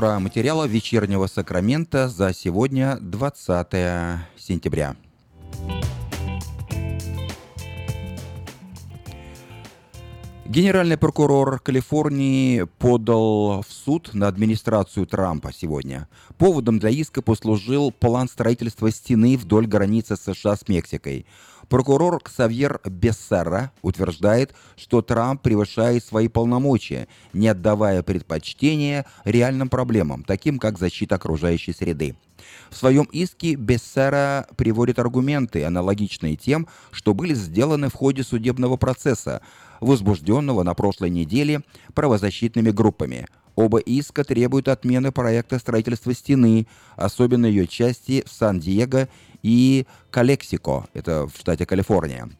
Про материала вечернего Сакрамента за сегодня 20 сентября. Генеральный прокурор Калифорнии подал в суд на администрацию Трампа сегодня. Поводом для иска послужил план строительства стены вдоль границы США с Мексикой. Прокурор Ксавьер Бессера утверждает, что Трамп превышает свои полномочия, не отдавая предпочтения реальным проблемам, таким как защита окружающей среды. В своем иске Бессера приводит аргументы, аналогичные тем, что были сделаны в ходе судебного процесса, возбужденного на прошлой неделе правозащитными группами. Оба иска требуют отмены проекта строительства стены, особенно ее части в Сан-Диего и Калексико, это в штате Калифорния.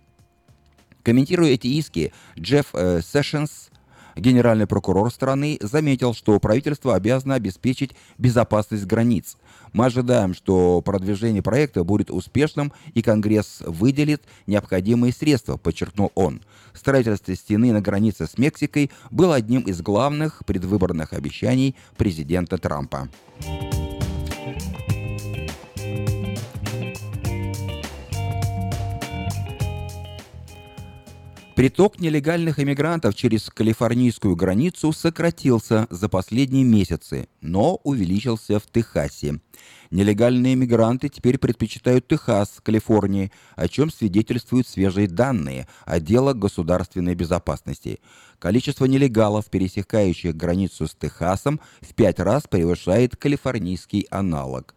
Комментируя эти иски, Джефф э, Сэшенс, генеральный прокурор страны, заметил, что правительство обязано обеспечить безопасность границ – мы ожидаем, что продвижение проекта будет успешным и Конгресс выделит необходимые средства, подчеркнул он. Строительство стены на границе с Мексикой было одним из главных предвыборных обещаний президента Трампа. Приток нелегальных иммигрантов через калифорнийскую границу сократился за последние месяцы, но увеличился в Техасе. Нелегальные иммигранты теперь предпочитают Техас, Калифорнии, о чем свидетельствуют свежие данные отдела государственной безопасности. Количество нелегалов, пересекающих границу с Техасом, в пять раз превышает калифорнийский аналог.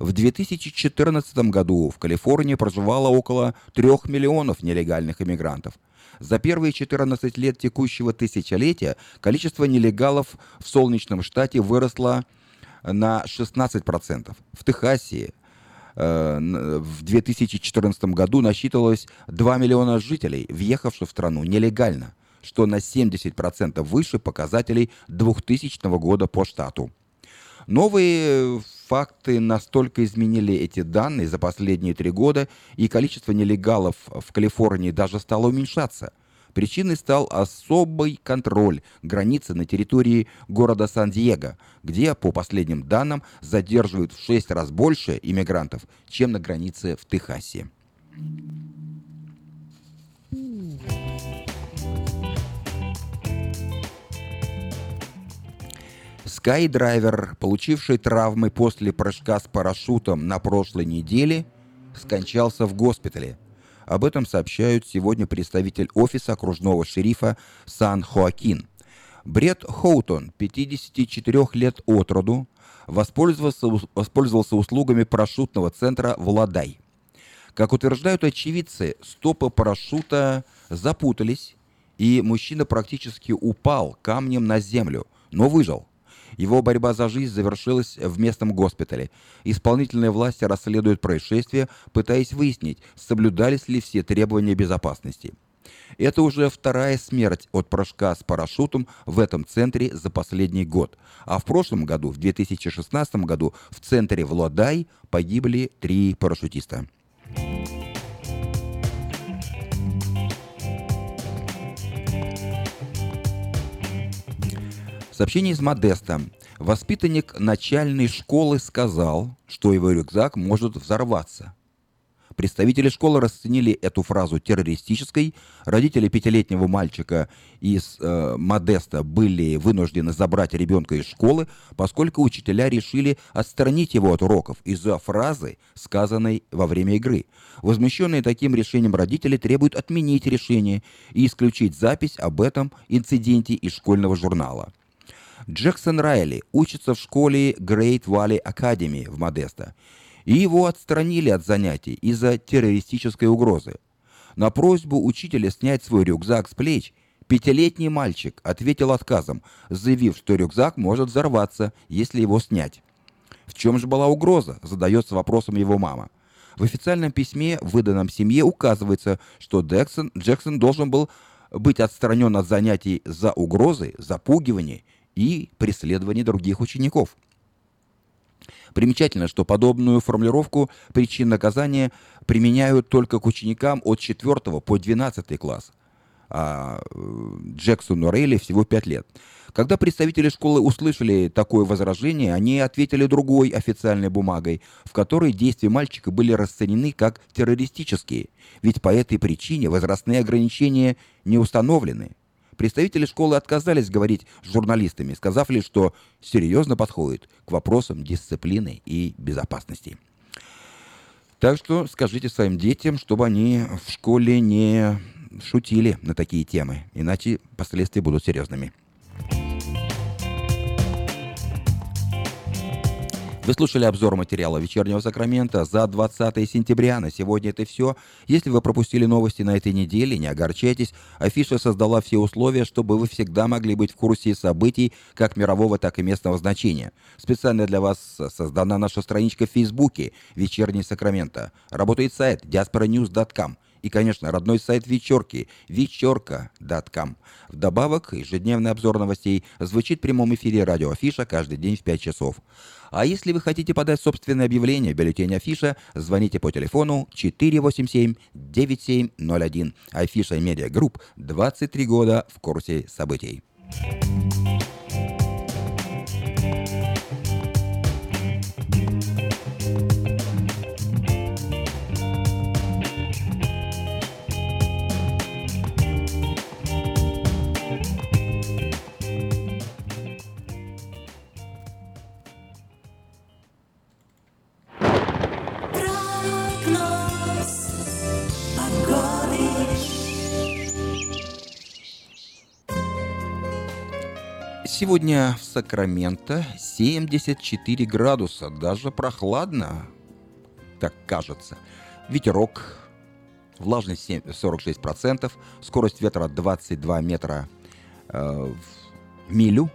В 2014 году в Калифорнии проживало около 3 миллионов нелегальных иммигрантов. За первые 14 лет текущего тысячелетия количество нелегалов в солнечном штате выросло на 16%. В Техасе э, в 2014 году насчитывалось 2 миллиона жителей, въехавших в страну нелегально, что на 70% выше показателей 2000 года по штату. Новые факты настолько изменили эти данные за последние три года, и количество нелегалов в Калифорнии даже стало уменьшаться. Причиной стал особый контроль границы на территории города Сан-Диего, где, по последним данным, задерживают в шесть раз больше иммигрантов, чем на границе в Техасе. Скайдайвер, получивший травмы после прыжка с парашютом на прошлой неделе, скончался в госпитале. Об этом сообщают сегодня представитель офиса окружного шерифа Сан-Хоакин. Бред Хоутон, 54 лет от роду, воспользовался, воспользовался услугами парашютного центра «Владай». Как утверждают очевидцы, стопы парашюта запутались, и мужчина практически упал камнем на землю, но выжил – его борьба за жизнь завершилась в местном госпитале. Исполнительные власти расследуют происшествие, пытаясь выяснить, соблюдались ли все требования безопасности. Это уже вторая смерть от прыжка с парашютом в этом центре за последний год. А в прошлом году, в 2016 году, в центре Владай погибли три парашютиста. Сообщение из Модеста. Воспитанник начальной школы сказал, что его рюкзак может взорваться. Представители школы расценили эту фразу террористической. Родители пятилетнего мальчика из э, Модеста были вынуждены забрать ребенка из школы, поскольку учителя решили отстранить его от уроков из-за фразы, сказанной во время игры. Возмущенные таким решением родители требуют отменить решение и исключить запись об этом инциденте из школьного журнала. Джексон Райли учится в школе Great Valley Academy в Модесто, и его отстранили от занятий из-за террористической угрозы. На просьбу учителя снять свой рюкзак с плеч пятилетний мальчик ответил отказом, заявив, что рюкзак может взорваться, если его снять. В чем же была угроза, задается вопросом его мама. В официальном письме, выданном семье, указывается, что Джексон, Джексон должен был быть отстранен от занятий за угрозы, запугивание и преследование других учеников. Примечательно, что подобную формулировку причин наказания применяют только к ученикам от 4 по 12 класс. а Джексону Рейли всего 5 лет. Когда представители школы услышали такое возражение, они ответили другой официальной бумагой, в которой действия мальчика были расценены как террористические, ведь по этой причине возрастные ограничения не установлены. Представители школы отказались говорить с журналистами, сказав лишь, что серьезно подходит к вопросам дисциплины и безопасности. Так что скажите своим детям, чтобы они в школе не шутили на такие темы, иначе последствия будут серьезными. Вы слушали обзор материала «Вечернего Сакрамента» за 20 сентября. На сегодня это все. Если вы пропустили новости на этой неделе, не огорчайтесь. Афиша создала все условия, чтобы вы всегда могли быть в курсе событий как мирового, так и местного значения. Специально для вас создана наша страничка в Фейсбуке «Вечерний Сакрамента». Работает сайт diasporanews.com и, конечно, родной сайт вечерки – вечерка.com. Вдобавок, ежедневный обзор новостей звучит в прямом эфире радио Афиша каждый день в 5 часов. А если вы хотите подать собственное объявление в бюллетень Афиша, звоните по телефону 487-9701. Афиша Медиа Групп 23 года в курсе событий. Сегодня в Сакраменто 74 градуса, даже прохладно, так кажется. Ветерок, влажность 46%, скорость ветра 22 метра э, в милю.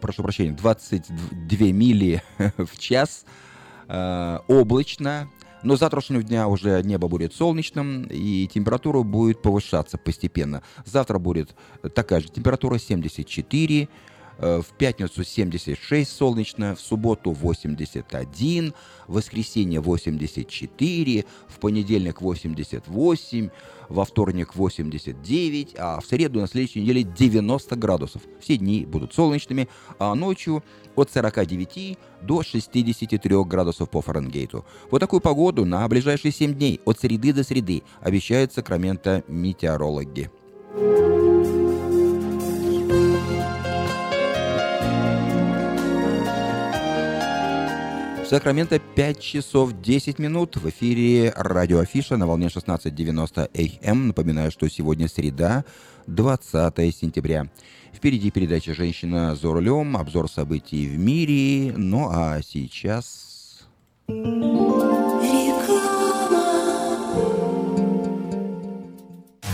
Прошу прощения, 22 мили в час. Э, облачно, но с завтрашнего дня уже небо будет солнечным, и температура будет повышаться постепенно. Завтра будет такая же температура 74, э, в пятницу 76 солнечно, в субботу 81, в воскресенье 84, в понедельник 88, во вторник 89, а в среду на следующей неделе 90 градусов. Все дни будут солнечными, а ночью от 49 до 63 градусов по Фаренгейту. Вот такую погоду на ближайшие 7 дней от среды до среды обещают Сакраменто метеорологи. Сакраменто 5 часов 10 минут. В эфире радио Афиша на волне 16.90 АМ. Напоминаю, что сегодня среда, 20 сентября. Впереди передача «Женщина за рулем», обзор событий в мире. Ну а сейчас...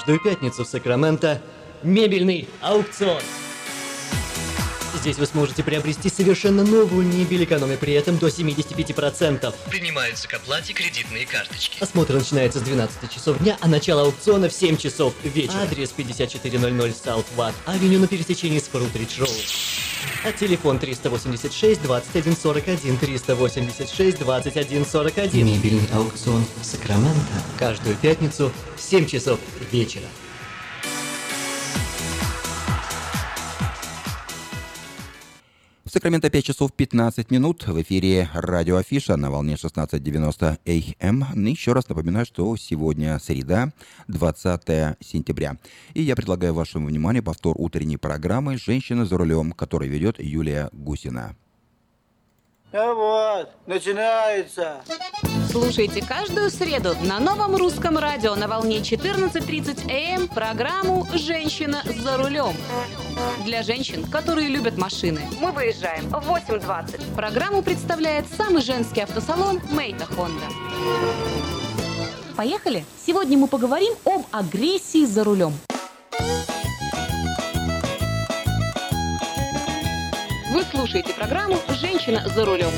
Каждую пятницу в Сакраменто мебельный аукцион. Здесь вы сможете приобрести совершенно новую мебель, экономя при этом до 75%. Принимаются к оплате кредитные карточки. Осмотр начинается с 12 часов дня, а начало аукциона в 7 часов вечера. Адрес 5400 South Watt Авеню на пересечении с Фрутридж Роуд. А телефон 386 2141 386 2141. Мебельный аукцион Сакраменто. Каждую пятницу в 7 часов вечера. В Сакраменто 5 часов 15 минут. В эфире радио Афиша на волне 16.90 АМ. Еще раз напоминаю, что сегодня среда, 20 сентября. И я предлагаю вашему вниманию повтор утренней программы «Женщина за рулем», которую ведет Юлия Гусина. А вот, начинается. Слушайте каждую среду на новом русском радио на волне 14.30 АМ программу «Женщина за рулем». Для женщин, которые любят машины. Мы выезжаем в 8.20. Программу представляет самый женский автосалон «Мейта Хонда». Поехали! Сегодня мы поговорим об агрессии за рулем. Вы слушаете программу «Женщина за рулем».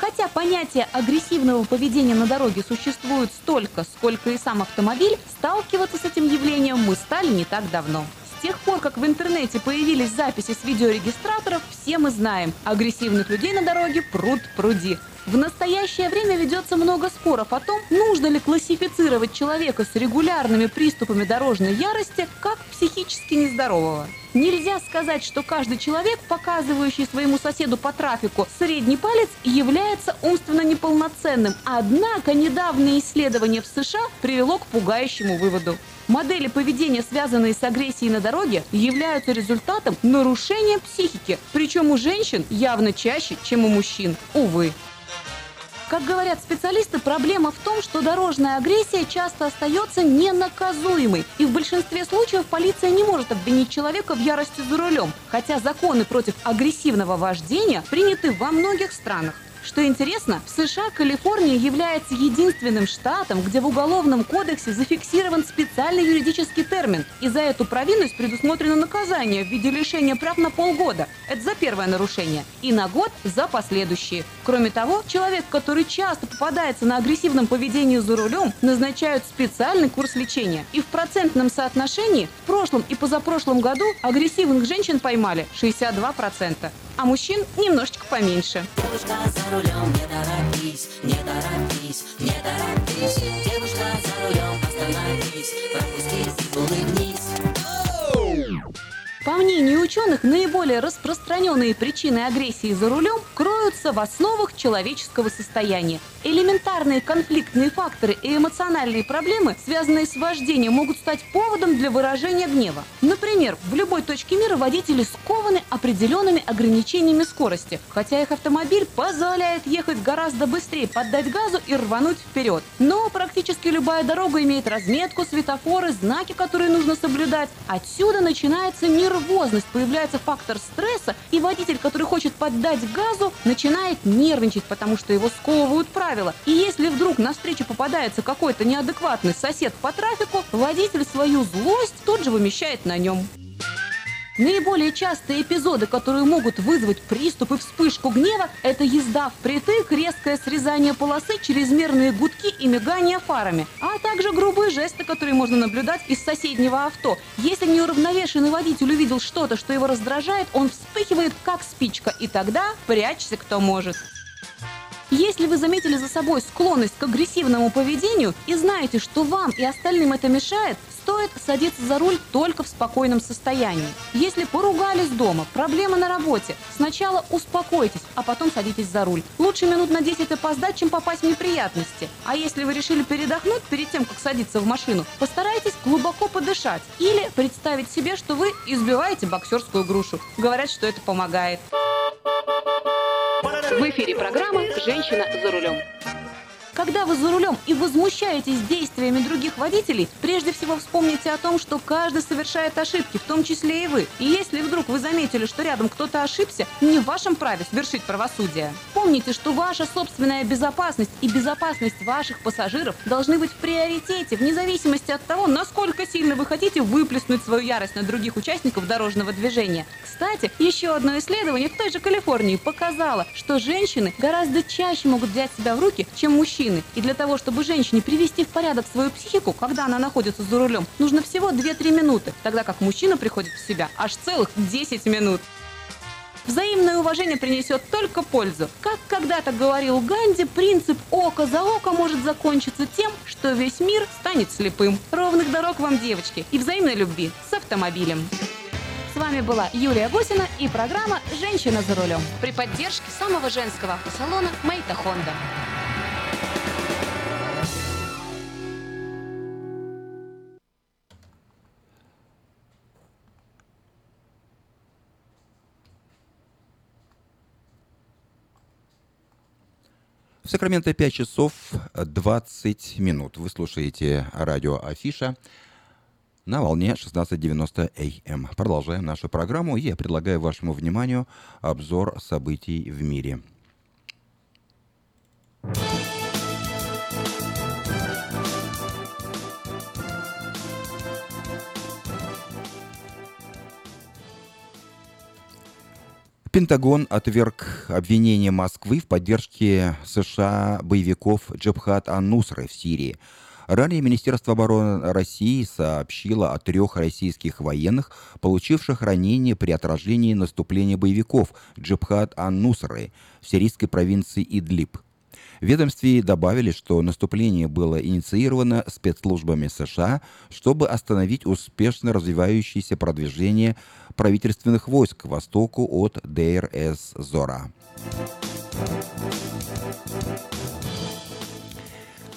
Хотя понятие агрессивного поведения на дороге существует столько, сколько и сам автомобиль, сталкиваться с этим явлением мы стали не так давно. С тех пор, как в интернете появились записи с видеорегистраторов, все мы знаем, агрессивных людей на дороге пруд пруди. В настоящее время ведется много споров о том, нужно ли классифицировать человека с регулярными приступами дорожной ярости как психически нездорового. Нельзя сказать, что каждый человек, показывающий своему соседу по трафику средний палец, является умственно неполноценным. Однако недавнее исследование в США привело к пугающему выводу. Модели поведения, связанные с агрессией на дороге, являются результатом нарушения психики, причем у женщин явно чаще, чем у мужчин. Увы. Как говорят специалисты, проблема в том, что дорожная агрессия часто остается ненаказуемой. И в большинстве случаев полиция не может обвинить человека в ярости за рулем. Хотя законы против агрессивного вождения приняты во многих странах. Что интересно, в США Калифорния является единственным штатом, где в Уголовном кодексе зафиксирован специальный юридический термин. И за эту провинность предусмотрено наказание в виде лишения прав на полгода. Это за первое нарушение. И на год за последующие. Кроме того, человек, который часто попадается на агрессивном поведении за рулем, назначают специальный курс лечения. И в процентном соотношении в прошлом и позапрошлом году агрессивных женщин поймали 62%, а мужчин немножечко поменьше. Девушка за рулем, не торопись, не торопись, не торопись. Девушка за рулем, остановись, пропусти и улыбнись. По мнению ученых, наиболее распространенные причины агрессии за рулем кроются в основах человеческого состояния. Элементарные конфликтные факторы и эмоциональные проблемы, связанные с вождением, могут стать поводом для выражения гнева. Например, в любой точке мира водители скованы определенными ограничениями скорости, хотя их автомобиль позволяет ехать гораздо быстрее, поддать газу и рвануть вперед. Но практически любая дорога имеет разметку, светофоры, знаки, которые нужно соблюдать. Отсюда начинается нервозность, появляется фактор стресса, и водитель, который хочет поддать газу, начинает нервничать, потому что его сковывают правила. И если вдруг навстречу попадается какой-то неадекватный сосед по трафику, водитель свою злость тут же вымещает на нем. Наиболее частые эпизоды, которые могут вызвать приступ и вспышку гнева, это езда впритык, резкое срезание полосы, чрезмерные гудки и мигание фарами, а также грубые жесты, которые можно наблюдать из соседнего авто. Если неуравновешенный водитель увидел что-то, что его раздражает, он вспыхивает как спичка, и тогда прячься кто может. Если вы заметили за собой склонность к агрессивному поведению и знаете, что вам и остальным это мешает, стоит садиться за руль только в спокойном состоянии. Если поругались дома, проблемы на работе, сначала успокойтесь, а потом садитесь за руль. Лучше минут на 10 опоздать, чем попасть в неприятности. А если вы решили передохнуть перед тем, как садиться в машину, постарайтесь глубоко подышать или представить себе, что вы избиваете боксерскую грушу. Говорят, что это помогает. В эфире программа «Женщина за рулем». Когда вы за рулем и возмущаетесь действиями других водителей, прежде всего вспомните о том, что каждый совершает ошибки, в том числе и вы. И если вдруг вы заметили, что рядом кто-то ошибся, не в вашем праве свершить правосудие. Помните, что ваша собственная безопасность и безопасность ваших пассажиров должны быть в приоритете, вне зависимости от того, насколько сильно вы хотите выплеснуть свою ярость на других участников дорожного движения. Кстати, еще одно исследование в той же Калифорнии показало, что женщины гораздо чаще могут взять себя в руки, чем мужчины. И для того, чтобы женщине привести в порядок свою психику, когда она находится за рулем, нужно всего 2-3 минуты, тогда как мужчина приходит в себя аж целых 10 минут. Взаимное уважение принесет только пользу. Как когда-то говорил Ганди, принцип око за око может закончиться тем, что весь мир станет слепым. Ровных дорог вам, девочки, и взаимной любви с автомобилем. С вами была Юлия Гусина и программа «Женщина за рулем» при поддержке самого женского автосалона «Мэйта Хонда». В Сакраменто 5 часов 20 минут. Вы слушаете радио Афиша на волне 16.90 АМ. Продолжаем нашу программу, и я предлагаю вашему вниманию обзор событий в мире. Пентагон отверг обвинение Москвы в поддержке США боевиков Джабхат ан-Нусры в Сирии. Ранее Министерство обороны России сообщило о трех российских военных, получивших ранения при отражении наступления боевиков Джабхат ан-Нусры в сирийской провинции Идлиб. В ведомстве добавили, что наступление было инициировано спецслужбами США, чтобы остановить успешно развивающееся продвижение правительственных войск к востоку от Дейр-эс-Зора.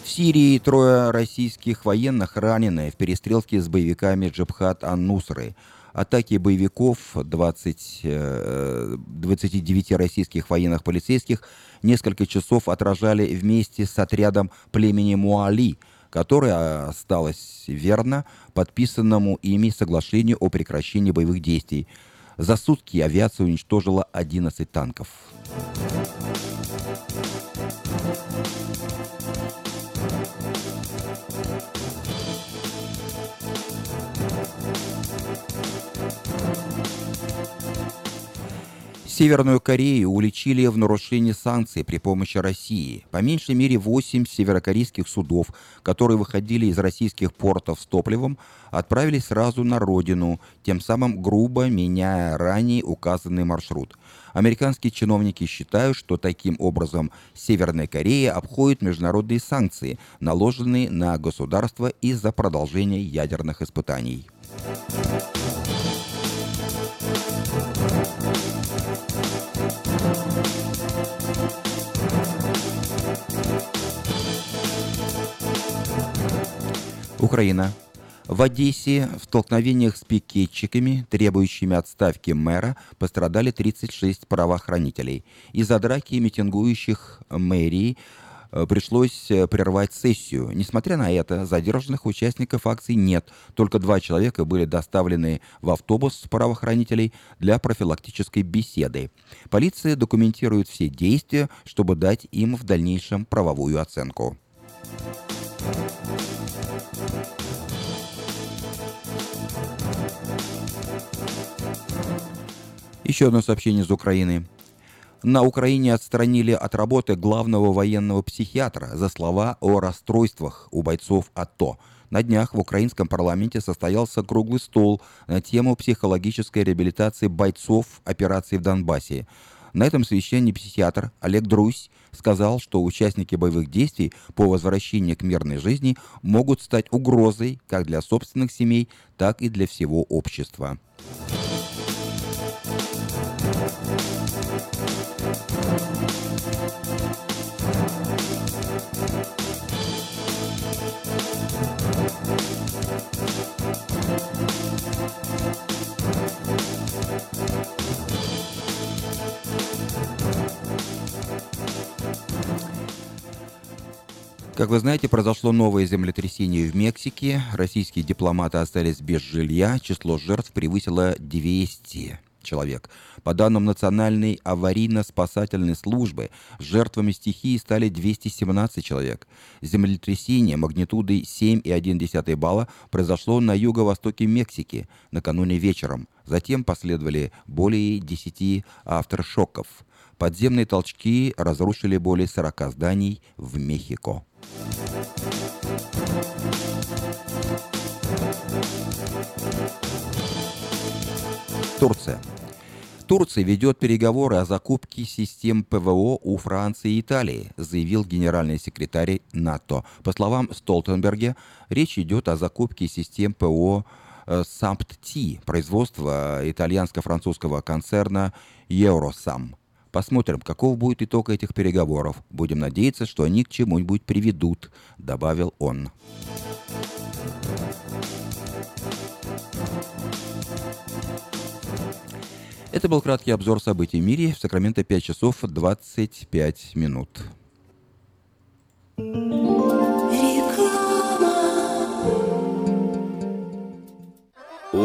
В Сирии трое российских военных ранены в перестрелке с боевиками Джабхат ан-Нусры. Атаки боевиков 20, э, 29 российских военных полицейских несколько часов отражали вместе с отрядом племени Муали, которое осталось верно подписанному ими соглашению о прекращении боевых действий. За сутки авиация уничтожила 11 танков. Северную Корею уличили в нарушении санкций при помощи России. По меньшей мере 8 северокорейских судов, которые выходили из российских портов с топливом, отправились сразу на родину, тем самым грубо меняя ранее указанный маршрут. Американские чиновники считают, что таким образом Северная Корея обходит международные санкции, наложенные на государство из-за продолжения ядерных испытаний. Украина. В Одессе в столкновениях с пикетчиками, требующими отставки мэра, пострадали 36 правоохранителей. Из-за драки митингующих мэрии э, пришлось э, прервать сессию. Несмотря на это, задержанных участников акции нет. Только два человека были доставлены в автобус правоохранителей для профилактической беседы. Полиция документирует все действия, чтобы дать им в дальнейшем правовую оценку. Еще одно сообщение из Украины. На Украине отстранили от работы главного военного психиатра за слова о расстройствах у бойцов АТО. На днях в украинском парламенте состоялся круглый стол на тему психологической реабилитации бойцов операции в Донбассе. На этом совещании психиатр Олег Друсь сказал, что участники боевых действий по возвращению к мирной жизни могут стать угрозой как для собственных семей, так и для всего общества. Как вы знаете, произошло новое землетрясение в Мексике. Российские дипломаты остались без жилья. Число жертв превысило 200 человек. По данным Национальной аварийно-спасательной службы, жертвами стихии стали 217 человек. Землетрясение магнитудой 7,1 балла произошло на юго-востоке Мексики накануне вечером. Затем последовали более 10 авторшоков. Подземные толчки разрушили более 40 зданий в Мехико. Турция. Турция ведет переговоры о закупке систем ПВО у Франции и Италии, заявил генеральный секретарь НАТО. По словам Столтенберга, речь идет о закупке систем ПВО э, САМПТ, производства итальянско-французского концерна Eurosam. Посмотрим, каков будет итог этих переговоров. Будем надеяться, что они к чему-нибудь приведут, добавил он. Это был краткий обзор событий в мире. В Сакраменто 5 часов 25 минут.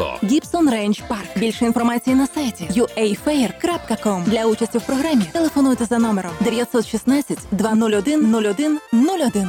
Мехико. Гібсон Рейндж Парк. Більше інформації на сайті uafair.com. Для участі в програмі телефонуйте за номером 916 201 01 01.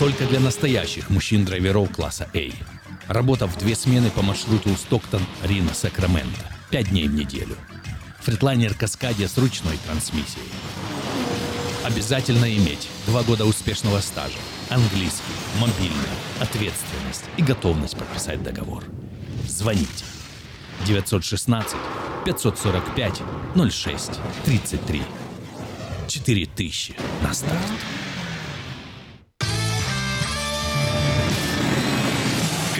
Только для настоящих мужчин-драйверов класса A. Работа в две смены по маршруту Стоктон-Рино-Сакраменто. Пять дней в неделю. Фритлайнер Каскадия с ручной трансмиссией. Обязательно иметь два года успешного стажа, английский, мобильный, ответственность и готовность подписать договор. Звоните. 916 545 06 33. 4000 на старт.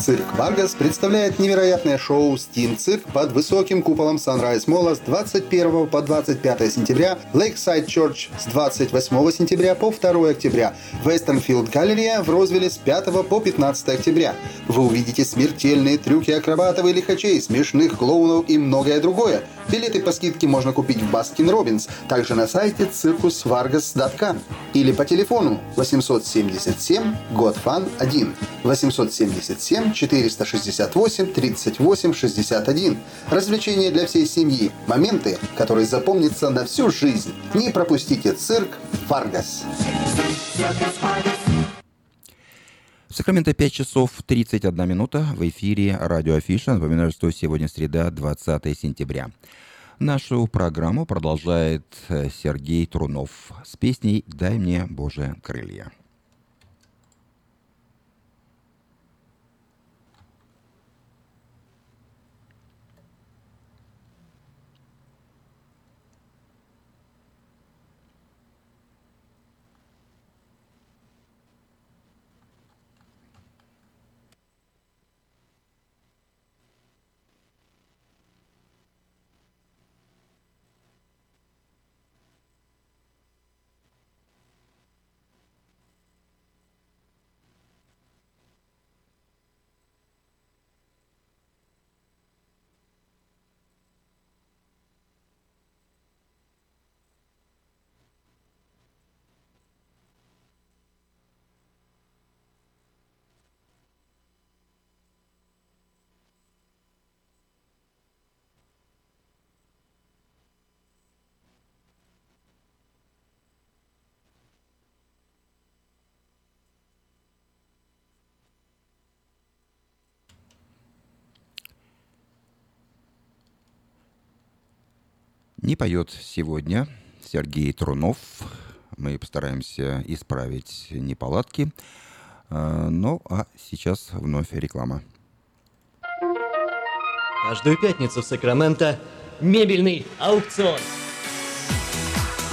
Цирк Варгас представляет невероятное шоу Steam Cirque под высоким куполом Sunrise Mall а с 21 по 25 сентября, Lakeside Church с 28 сентября по 2 октября, Westfield Galleria в Розвилле с 5 по 15 октября. Вы увидите смертельные трюки акробатов и лихачей, смешных клоунов и многое другое. Билеты по скидке можно купить в Baskin Robbins, также на сайте circusvargas.com или по телефону 877 GOT FUN 1 877 468 38 61. Развлечения для всей семьи. Моменты, которые запомнятся на всю жизнь. Не пропустите цирк Варгас. В Сакраменто 5 часов 31 минута в эфире радио Афиша. Напоминаю, что сегодня среда, 20 сентября. Нашу программу продолжает э, Сергей Трунов с песней «Дай мне, Боже, крылья». Не поет сегодня Сергей Трунов. Мы постараемся исправить неполадки. А, Ну, а сейчас вновь реклама. Каждую пятницу в Сакраменто мебельный аукцион.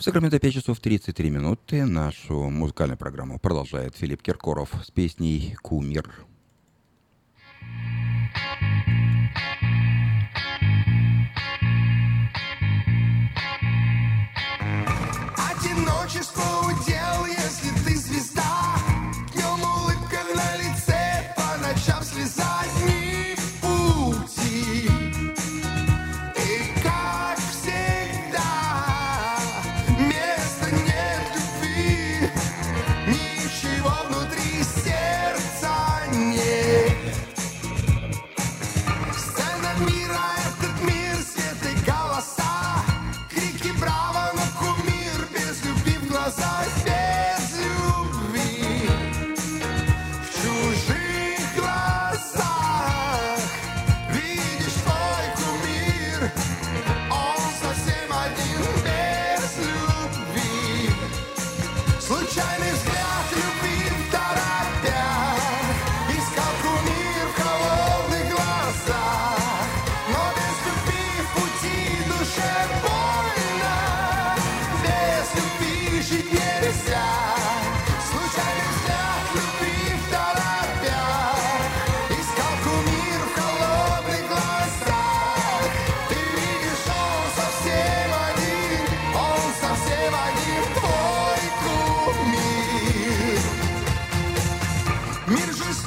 В Сакраменто 5 часов 33 минуты. Нашу музыкальную программу продолжает Филипп Киркоров с песней «Кумир».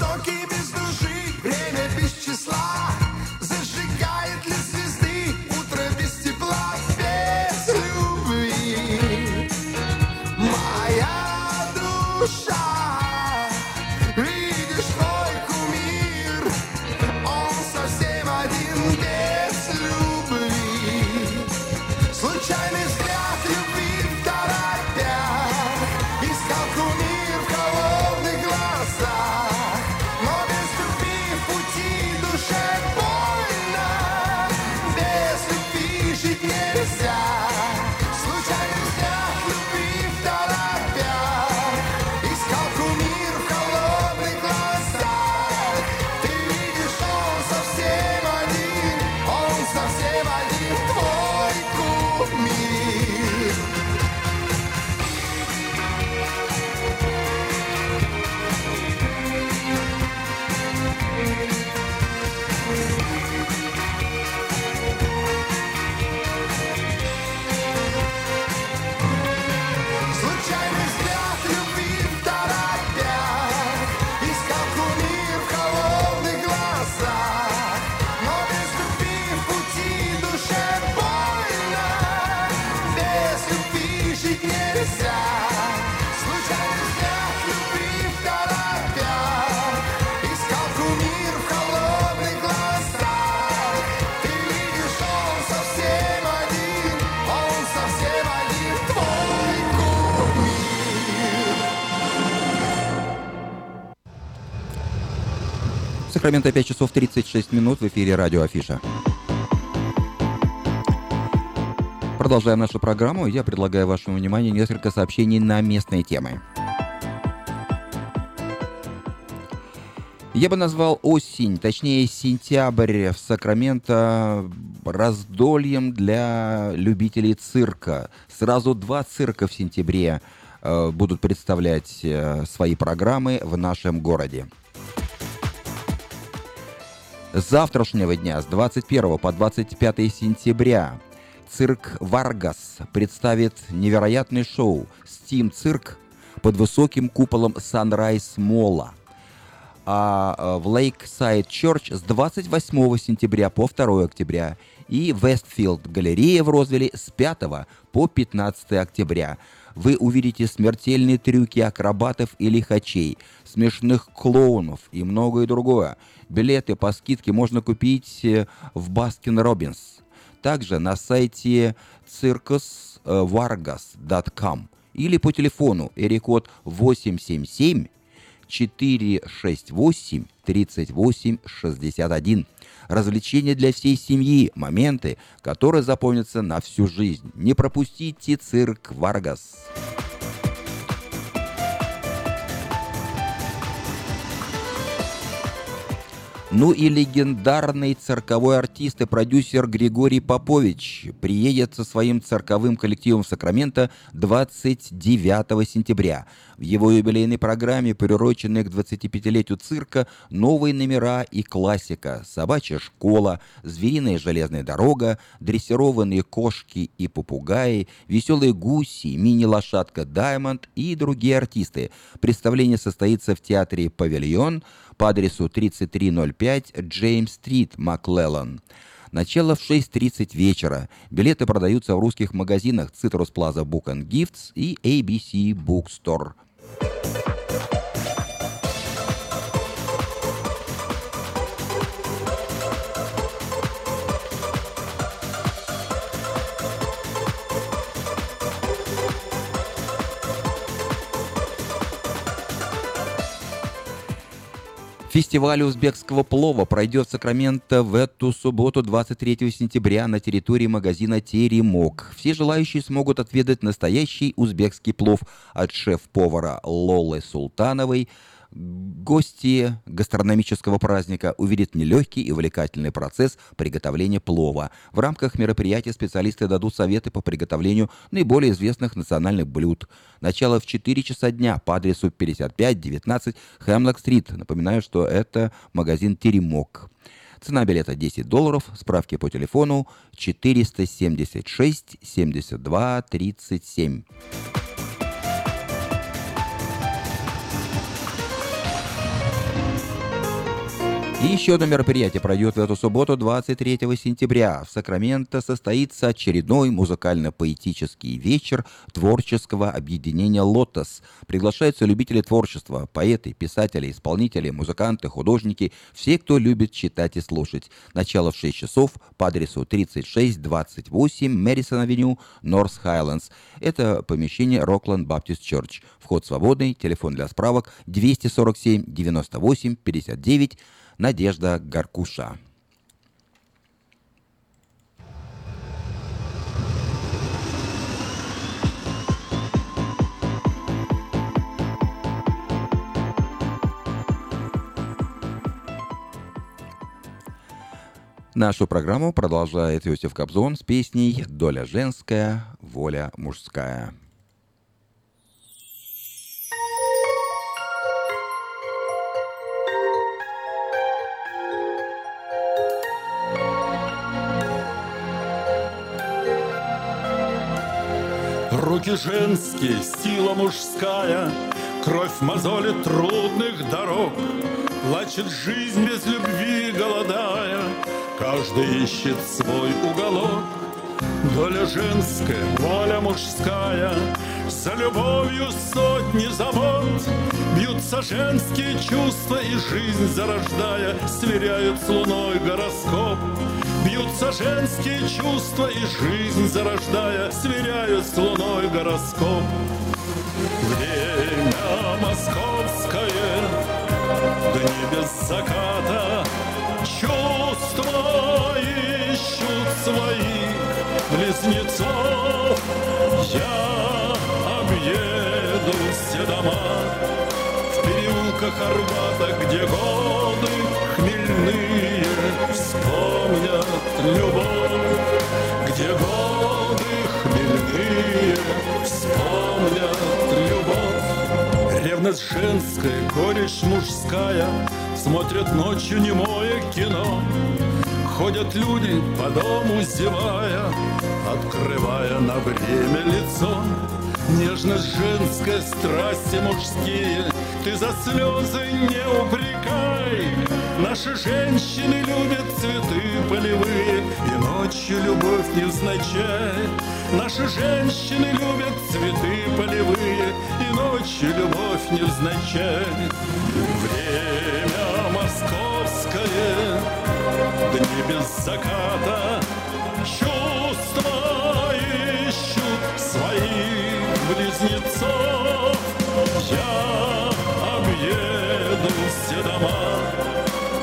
Жестокий, без души, время без числа Сакраменто 5 часов 36 минут в эфире радио Афиша. Продолжаем нашу программу. Я предлагаю вашему вниманию несколько сообщений на местные темы. Я бы назвал осень, точнее сентябрь в Сакраменто раздольем для любителей цирка. Сразу два цирка в сентябре э, будут представлять э, свои программы в нашем городе. Завтрашнего дня, с 21 по 25 сентября, цирк «Варгас» представит невероятный шоу «Steam Cirque» под высоким куполом Sunrise Mall а. А э, в Lakeside Church с 28 сентября по 2 октября и Westfield Galleria в Розвилле с 5 по 15 октября. Вы увидите смертельные трюки акробатов и лихачей, смешных клоунов и многое другое. Билеты по скидке можно купить э, в Baskin Robbins. Также на сайте circusvargas.com или по телефону area code 877 468 3861. Развлечения для всей семьи, моменты, которые запомнятся на всю жизнь. Не пропустите цирк Vargas. Ну и легендарный цирковой артист и продюсер Григорий Попович приедет со своим цирковым коллективом в Сакраменто 29 сентября. В его юбилейной программе, приуроченной к 25-летию цирка, новые номера и классика, собачья школа, звериная железная дорога, дрессированные кошки и попугаи, веселые гуси, мини-лошадка Даймонд и другие артисты. Представление состоится в театре «Павильон», по адресу 3305 Джеймс-стрит, Маклеллан. Начало в 6.30 вечера. Билеты продаются в русских магазинах Citrus Plaza Book and Gifts и ABC Bookstore. Фестиваль узбекского плова пройдет в Сакраменто в эту субботу, 23 сентября, на территории магазина «Теремок». Все желающие смогут отведать настоящий узбекский плов от шеф-повара Лолы Султановой – Гости гастрономического праздника увидят нелегкий и увлекательный процесс приготовления плова. В рамках мероприятия специалисты дадут советы по приготовлению наиболее известных национальных блюд. Начало в 4 часа дня по адресу 5519 Хемлок-стрит. Напоминаю, что это магазин «Теремок». Цена билета 10 долларов. Справки по телефону 476 72 37. И еще одно мероприятие пройдет в эту субботу, 23 сентября. В Сакраменто состоится очередной музыкально-поэтический вечер творческого объединения «Лотос». Приглашаются любители творчества, поэты, писатели, исполнители, музыканты, художники, все, кто любит читать и слушать. Начало в 6 часов по адресу 3628 Мэрисон-авеню, Норс Хайлендс. Это помещение Рокленд Баптист Чёрч. Вход свободный, телефон для справок 247 98 59 Надежда Гаркуша. Нашу программу продолжает Иосиф Кобзон с песней «Доля женская, воля мужская». Руки женские, сила мужская, Кровь мозолит трудных дорог. Плачет жизнь без любви, голодая, Каждый ищет свой уголок. Доля женская, воля мужская, За любовью сотни забот. Бьются женские чувства и жизнь зарождая, Сверяют с луной гороскоп. Бьются женские чувства и жизнь зарождая, Сверяют с луной гороскоп. Время московское, дни без заката, Чувства ищут своих близнецов. Я объеду все дома переулках Арбата, где годы хмельные вспомнят любовь, где годы хмельные вспомнят любовь. Ревность женская, горечь мужская, смотрят ночью немое кино. Ходят люди по дому зевая, открывая на время лицо. Нежность женская, страсти мужские ты за слезы не упрекай. Наши женщины любят цветы полевые И ночью любовь невзначай. Наши женщины любят цветы полевые И ночью любовь невзначай. Время московское, дни без заката, Чувства ищут своих близнецов. Объеду все дома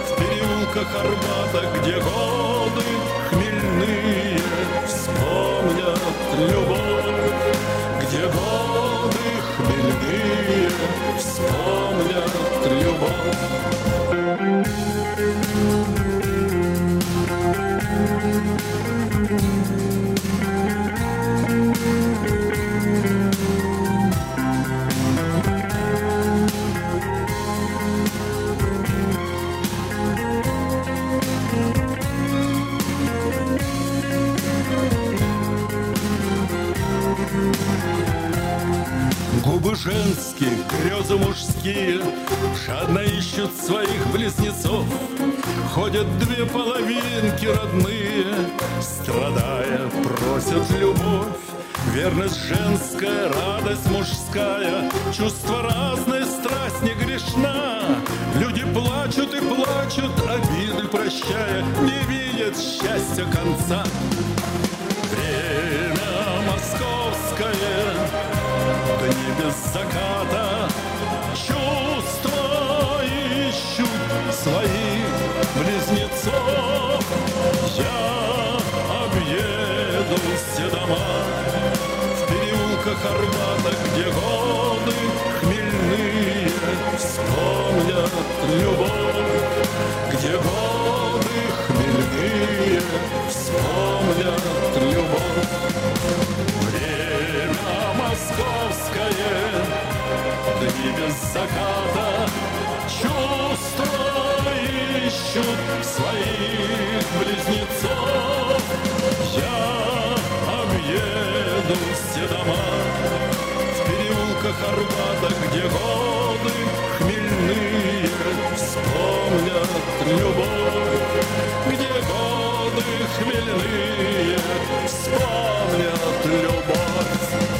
в переулках Арбата, где годы хмельные вспомнят любовь, где годы хмельные вспомнят Губы женские, грезы мужские. Жадно ищут своих близнецов. Ходят две половинки родные. Страдая, просят любовь. Верность женская, радость мужская. Чувство разное, страсть не грешна. Люди плачут и плачут, обиды прощая. Не видят счастья конца заката. Чувства ищут своих близнецов. Я объеду все дома. В переулках Арбата, где годы хмельные Вспомнят любовь. Где годы хмельные Вспомнят любовь московское, дни без заката, Чувства ищут своих близнецов. Я объеду все дома в переулках Арбата, Где годы хмельные вспомнят любовь, Где годы хмельные вспомнят любовь.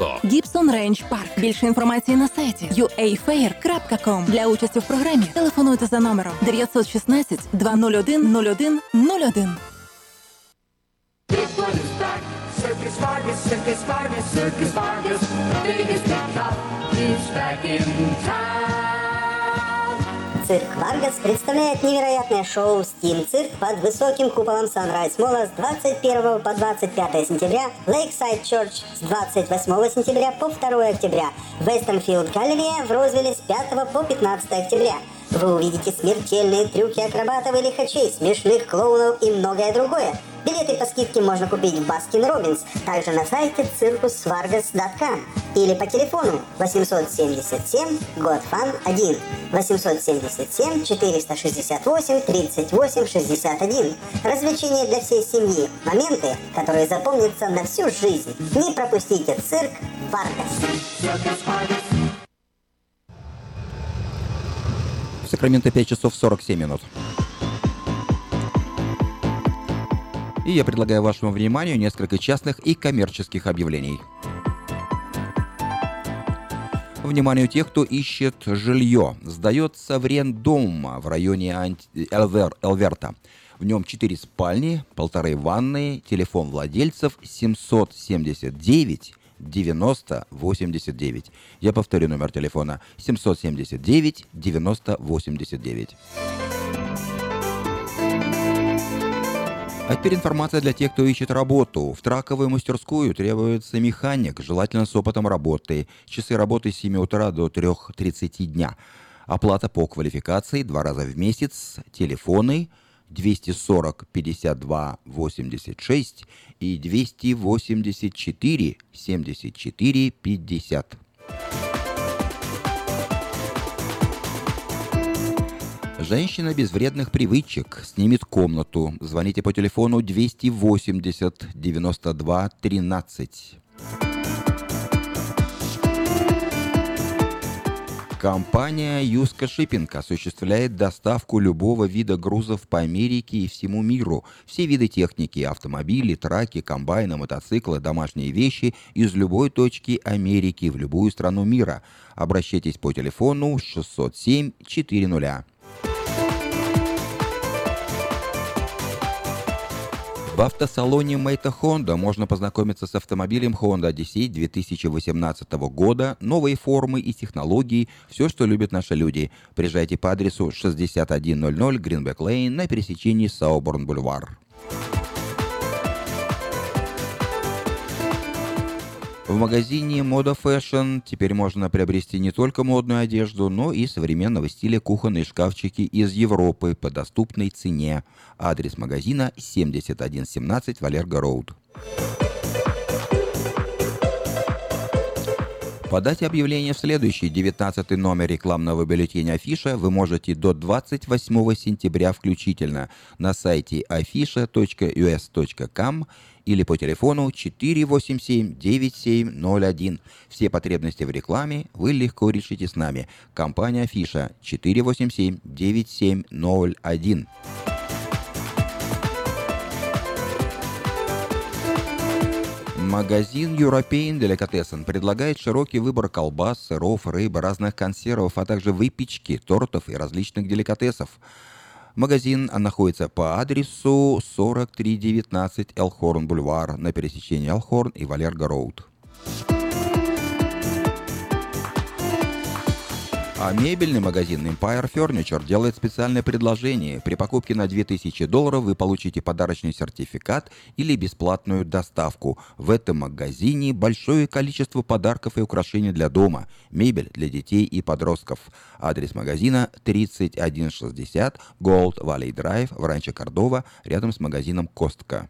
Гібсон Рейндж Парк. Більше інформації на сайті uafair.com. Для участі в програмі телефонуйте за номером 916 201 01 01. Circus Vargas, Circus Vargas, Circus Vargas, the biggest big top is back in town. Цирк Vargas представляет невероятное шоу «Steam Цирк» под высоким куполом Sunrise Mall'а с 21 по 25 сентября, Lakeside Church с 28 сентября по 2 октября, Westfield Галерея в Розвилле с 5 по 15 октября. Вы увидите смертельные трюки акробатов и лихачей, смешных клоунов и многое другое. Билеты по скидке можно купить в Baskin Robbins, также на сайте circusvargas.com или по телефону 877 Godfan 1 877 468 38 61. Развлечения для всей семьи. Моменты, которые запомнятся на всю жизнь. Не пропустите цирк Варгас. Сакраменто 5 часов 47 минут. И я предлагаю вашему вниманию несколько частных и коммерческих объявлений. Вниманию тех, кто ищет жилье. Сдается в арендом в районе Анти- Элвер- Элверта. В нем 4 спальни, полторы ванные, телефон владельцев 779 90 89. Я повторю номер телефона 779 90 89. А теперь информация для тех, кто ищет работу. В траковую мастерскую требуется механик, желательно с опытом работы. Часы работы с 7 утра до 3.30 дня. Оплата по квалификации два раза в месяц. Телефоны 240 52 86 и 284 74 50. Женщина без вредных привычек снимет комнату. Звоните по телефону 280 92 13. Компания Юска Шиппинг осуществляет доставку любого вида грузов по Америке и всему миру. Все виды техники, автомобили, траки, комбайны, мотоциклы, домашние вещи из любой точки Америки в любую страну мира. Обращайтесь по телефону 607 400. В автосалоне Мэйта Honda можно познакомиться с автомобилем Honda Odyssey 2018 года, новые формы и технологии, все, что любят наши люди. Приезжайте по адресу 6100 Greenback Lane на пересечении Сауборн Бульвар. В магазине Мода Fashion теперь можно приобрести не только модную одежду, но и современного стиля кухонные шкафчики из Европы по доступной цене. Адрес магазина 7117 Валерго Роуд. Подать объявление в следующий 19 номер рекламного бюллетеня Афиша вы можете до 28 сентября включительно на сайте afisha.us.com или по телефону 487-9701. Все потребности в рекламе вы легко решите с нами. Компания Афиша 487-9701. Магазин European Delicatessen предлагает широкий выбор колбас, сыров, рыбы, разных консервов, а также выпечки, тортов и различных деликатесов. Магазин находится по адресу 4319 Элхорн Бульвар на пересечении Элхорн и Валерго Роуд. А мебельный магазин Empire Furniture делает специальное предложение. При покупке на 2000 долларов вы получите подарочный сертификат или бесплатную доставку. В этом магазине большое количество подарков и украшений для дома, мебель для детей и подростков. Адрес магазина 3160 Gold Valley Drive в Ранчо Кордова, рядом с магазином Костка.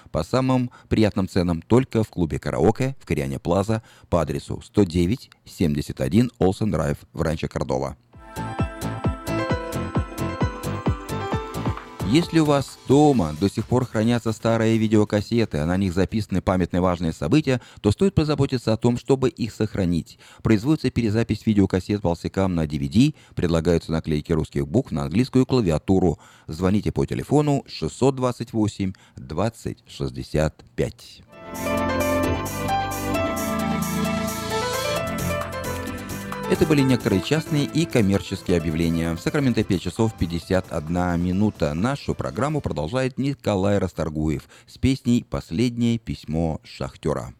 по самым приятным ценам только в клубе «Караоке» в Кориане Плаза по адресу 109 71 Олсен Драйв в Ранчо Кордова. Если у вас дома до сих пор хранятся старые видеокассеты, а на них записаны памятные важные события, то стоит позаботиться о том, чтобы их сохранить. Производится перезапись видеокассет полсекам на DVD, предлагаются наклейки русских букв на английскую клавиатуру. Звоните по телефону 628 20 65. Это были некоторые частные и коммерческие объявления. В Сакраменто 5 часов 51 минута. Нашу программу продолжает Николай Расторгуев с песней «Последнее письмо шахтера».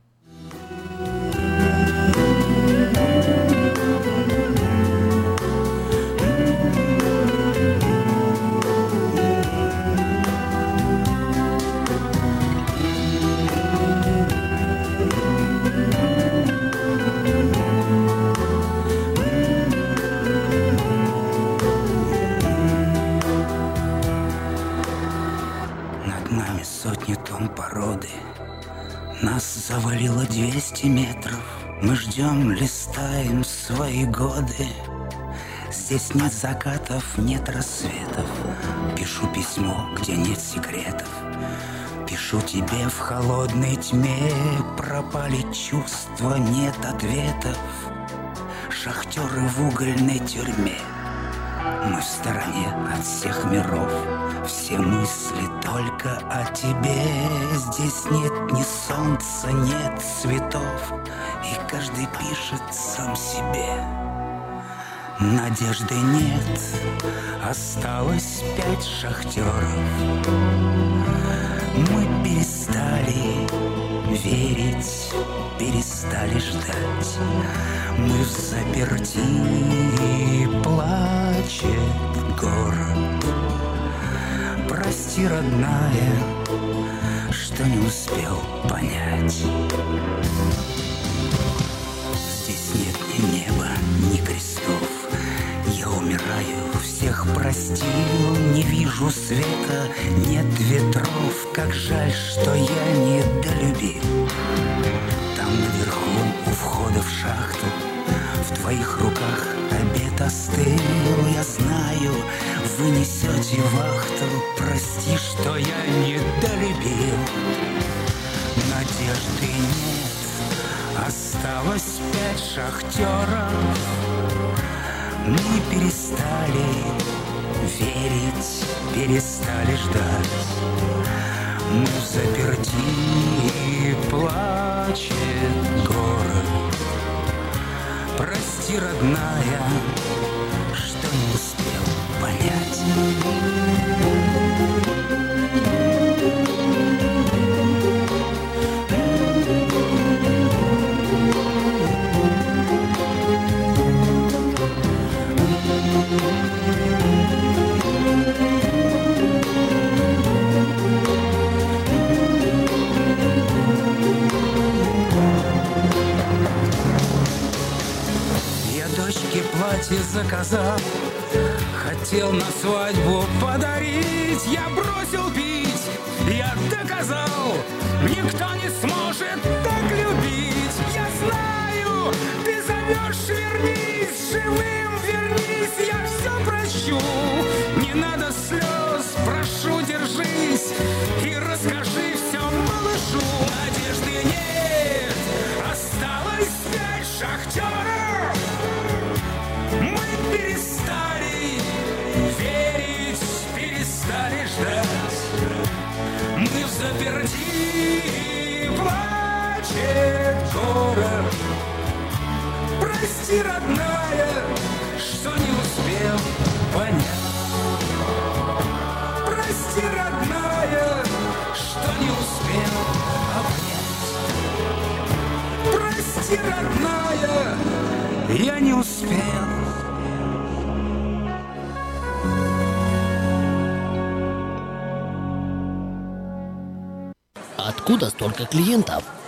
Нас завалило 200 метров. Мы ждем, листаем свои годы. Здесь нет закатов, нет рассветов. Пишу письмо, где нет секретов. Пишу тебе в холодной тьме Пропали чувства, нет ответов Шахтеры в угольной тюрьме Мы в стороне от всех миров Все мысли только о тебе. Здесь нет ни солнца, нет цветов И каждый пишет сам себе. Надежды нет, осталось пять шахтеров. Мы перестали верить, перестали ждать. Мы в заперти, Прости, родная, что не успел понять. Здесь нет ни неба, ни крестов. Я умираю, всех простил Не вижу света, нет ветров. Как жаль, что я не долюбил. Там наверху, у входа в шахту В твоих руках обед остыл. Я знаю, вы несете вахту. Прости, что я не долюбил Надежды нет. Осталось пять шахтеров Мы перестали верить, перестали ждать. Мы заперти, и плачет город. Прости, родная, что не успел понять. Платье заказал Хотел на свадьбу подарить. Я бросил пить, я доказал Никто не сможет так любить. Я знаю, ты зовешь, вернись Живым вернись, я все прощу Родная, что не успел понять. Прости, родная, что не успел обнять. Прости, родная, я не успел. Откуда столько клиентов?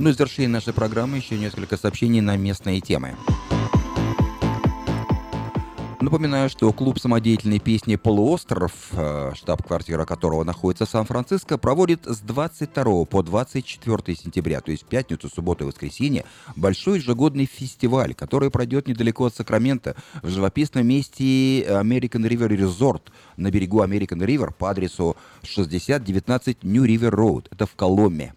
Ну и в завершении нашей программы еще несколько сообщений на местные темы. Напоминаю, что клуб самодеятельной песни «Полуостров», э, штаб-квартира которого находится в Сан-Франциско, проводит с 22 по 24 сентября, то есть пятницу, субботу и воскресенье, большой ежегодный фестиваль, который пройдет недалеко от Сакрамента, в живописном месте American River Resort на берегу American River по адресу 6019 New River Road. Это в Коломе.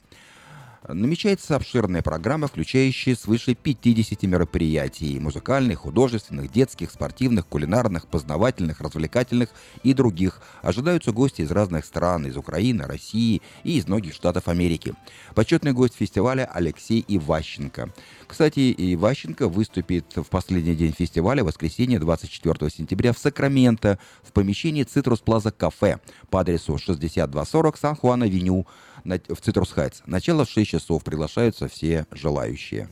Намечается обширная программа, включающая свыше 50 мероприятий – музыкальных, художественных, детских, спортивных, кулинарных, познавательных, развлекательных и других. Ожидаются гости из разных стран – из Украины, России и из многих штатов Америки. Почетный гость фестиваля Алексей Иващенко. Кстати, Иващенко выступит в последний день фестиваля, воскресенье 24 сентября в Сакраменто в помещении Citrus Plaza Cafe по адресу 6240 San Juan Avenue в Citrus Heights. Начало в 6 часов. Приглашаются все желающие.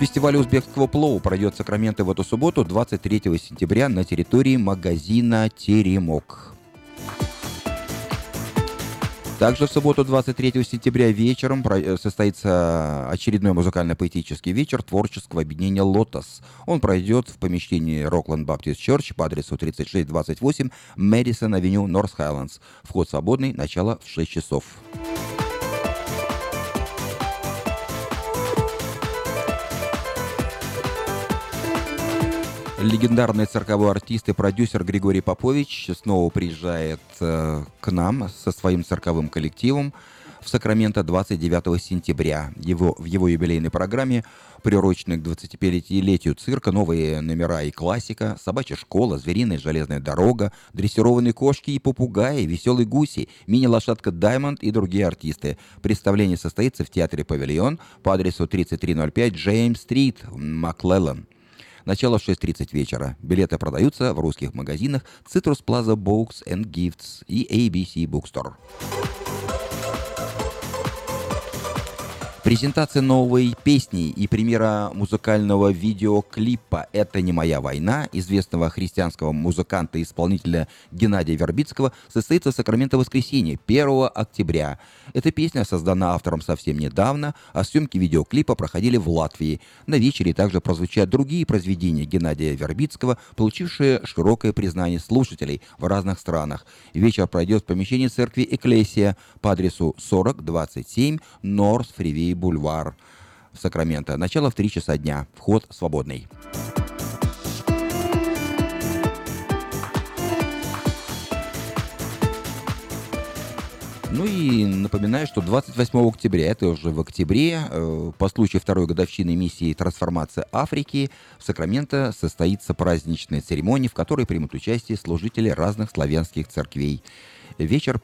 Фестиваль узбекского плова пройдет в Сакраменто в эту субботу, 23 сентября, на территории магазина «Теремок». Также в субботу 23 сентября вечером э, состоится очередной музыкально-поэтический вечер творческого объединения «Лотос». Он пройдет в помещении Rockland Baptist Church по адресу 3628 Мэдисон Авеню, Норс Хайлендс. Вход свободный, начало в 6 часов. Легендарный цирковой артист и продюсер Григорий Попович снова приезжает э, к нам со своим цирковым коллективом в Сакраменто 29 сентября. Его, в его юбилейной программе, приуроченной к 25-летию цирка, новые номера и классика, собачья школа, звериная железная дорога, дрессированные кошки и попугаи, веселые гуси, мини-лошадка Даймонд и другие артисты. Представление состоится в театре «Павильон» по адресу 3305 Джеймс-стрит, Маклеллан. Начало в 6.30 вечера. Билеты продаются в русских магазинах Citrus Plaza Books and Gifts и ABC Bookstore. Презентация новой песни и премьера музыкального видеоклипа «Это не моя война» известного христианского музыканта и исполнителя Геннадия Вербицкого состоится в Сакраменто воскресенье 1 октября. Эта песня создана автором совсем недавно, а съемки видеоклипа проходили в Латвии. На вечере также прозвучат другие произведения Геннадия Вербицкого, получившие широкое признание слушателей в разных странах. Вечер пройдет в помещении церкви Экклесия по адресу 4027 Норс Бульвар в Сакраменто. Начало в 3 часа дня. Вход свободный. Ну и напоминаю, что 28 октября, это уже в октябре, э, по случаю второй годовщины миссии «Трансформация Африки» в Сакраменто состоится праздничная церемония, в которой примут участие служители разных славянских церквей. Вечер